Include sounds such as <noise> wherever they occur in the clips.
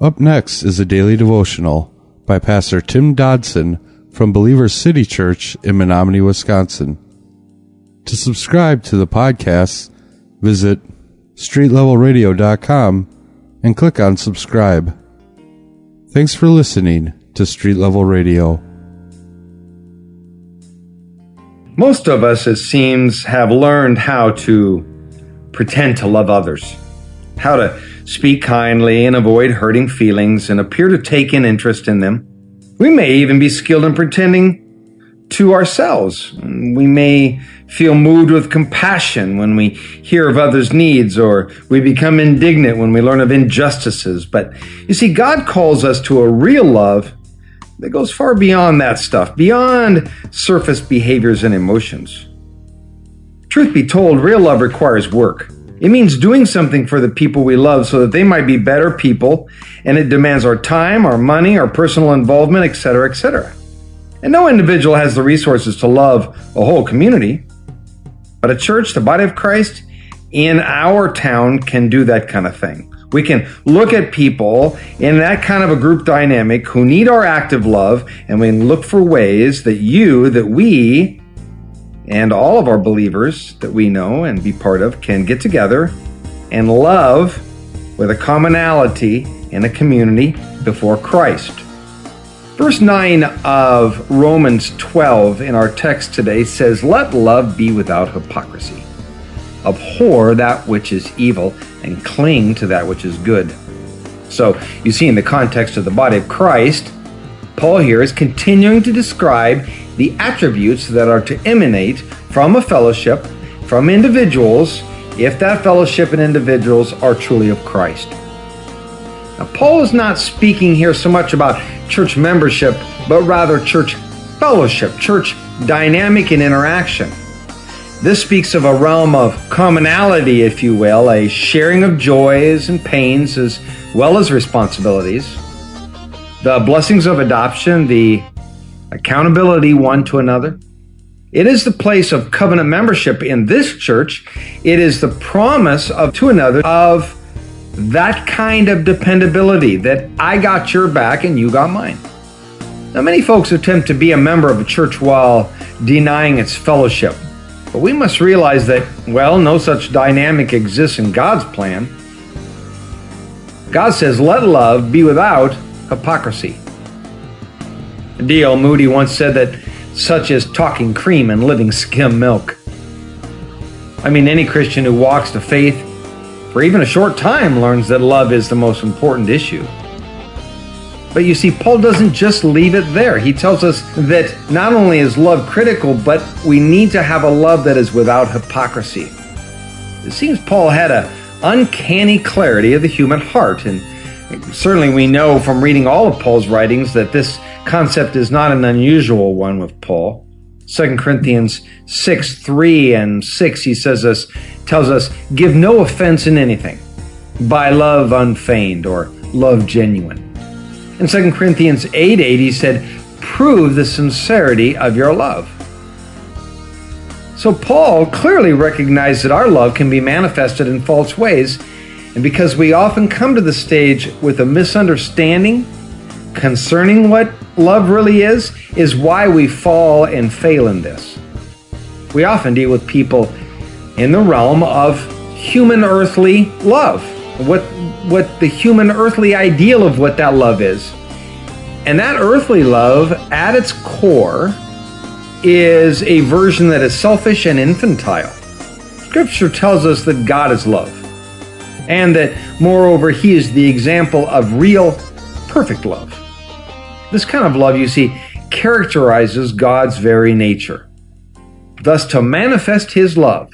Up next is a daily devotional by Pastor Tim Dodson from Believers City Church in Menomonie, Wisconsin. To subscribe to the podcast, visit streetlevelradio.com and click on subscribe. Thanks for listening to Street Level Radio. Most of us, it seems, have learned how to pretend to love others, how to speak kindly and avoid hurting feelings and appear to take an interest in them. We may even be skilled in pretending to ourselves. We may feel moved with compassion when we hear of others' needs, or we become indignant when we learn of injustices. But you see, God calls us to a real love that goes far beyond that stuff, beyond surface behaviors and emotions. Truth be told, real love requires work. It means doing something for the people we love so that they might be better people, and it demands our time, our money, our personal involvement, etc., etc. And no individual has the resources to love a whole community. But a church, the body of Christ, in our town can do that kind of thing. We can look at people in that kind of a group dynamic who need our active love, and we can look for ways that you, that we, and all of our believers that we know and be part of can get together and love with a commonality in a community before Christ. Verse 9 of Romans 12 in our text today says, Let love be without hypocrisy. Abhor that which is evil and cling to that which is good. So, you see, in the context of the body of Christ, Paul here is continuing to describe the attributes that are to emanate from a fellowship, from individuals, if that fellowship and individuals are truly of Christ. Now, Paul is not speaking here so much about church membership, but rather church fellowship, church dynamic and interaction. This speaks of a realm of commonality, if you will, a sharing of joys and pains as well as responsibilities. The blessings of adoption, the accountability one to another. It is the place of covenant membership in this church. It is the promise of to another of that kind of dependability that I got your back and you got mine. Now, many folks attempt to be a member of a church while denying its fellowship. But we must realize that, well, no such dynamic exists in God's plan. God says, let love be without hypocrisy. D.L. Moody once said that such is talking cream and living skim milk. I mean, any Christian who walks to faith for even a short time learns that love is the most important issue. But you see, Paul doesn't just leave it there. He tells us that not only is love critical, but we need to have a love that is without hypocrisy. It seems Paul had an uncanny clarity of the human heart, and certainly we know from reading all of Paul's writings that this concept is not an unusual one with Paul. 2 Corinthians 6 3 and 6, he says us, tells us, give no offense in anything by love unfeigned or love genuine. In 2 Corinthians 8 8, he said, prove the sincerity of your love. So Paul clearly recognized that our love can be manifested in false ways, and because we often come to the stage with a misunderstanding concerning what love really is, is why we fall and fail in this. We often deal with people in the realm of human earthly love, what, what the human earthly ideal of what that love is. And that earthly love, at its core, is a version that is selfish and infantile. Scripture tells us that God is love, and that, moreover, He is the example of real, perfect love. This kind of love, you see, characterizes God's very nature. Thus, to manifest His love,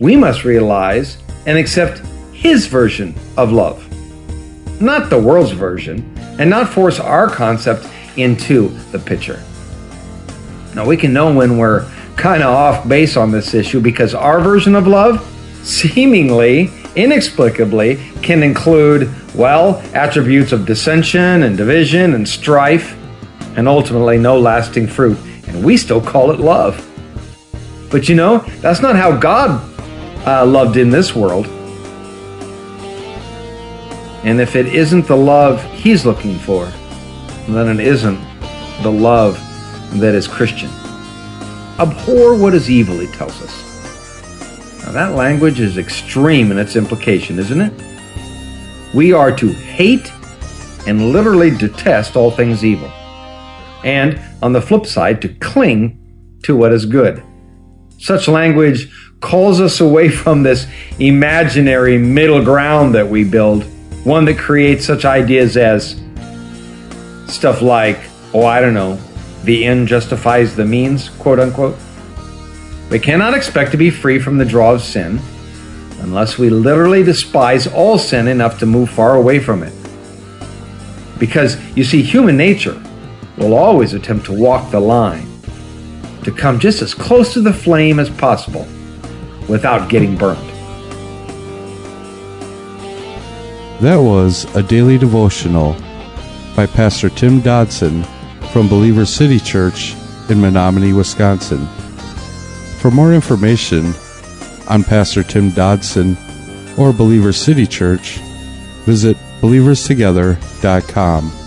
we must realize and accept His version of love, not the world's version, and not force our concept into the picture. Now, we can know when we're kind of off base on this issue because our version of love seemingly, inexplicably, can include well, attributes of dissension and division and strife, and ultimately no lasting fruit. And we still call it love. But you know, that's not how God uh, loved in this world. And if it isn't the love he's looking for, then it isn't the love that is Christian. Abhor what is evil, he tells us. Now, that language is extreme in its implication, isn't it? We are to hate and literally detest all things evil. And on the flip side, to cling to what is good. Such language calls us away <laughs> from this imaginary middle ground that we build, one that creates such ideas as stuff like, oh, I don't know, the end justifies the means, quote unquote. We cannot expect to be free from the draw of sin unless we literally despise all sin enough to move far away from it. Because, you see, human nature will always attempt to walk the line, to come just as close to the flame as possible without getting burned. That was a daily devotional by Pastor Tim Dodson from Believers City Church in Menomonie, Wisconsin. For more information on Pastor Tim Dodson or Believers City Church, visit believerstogether.com.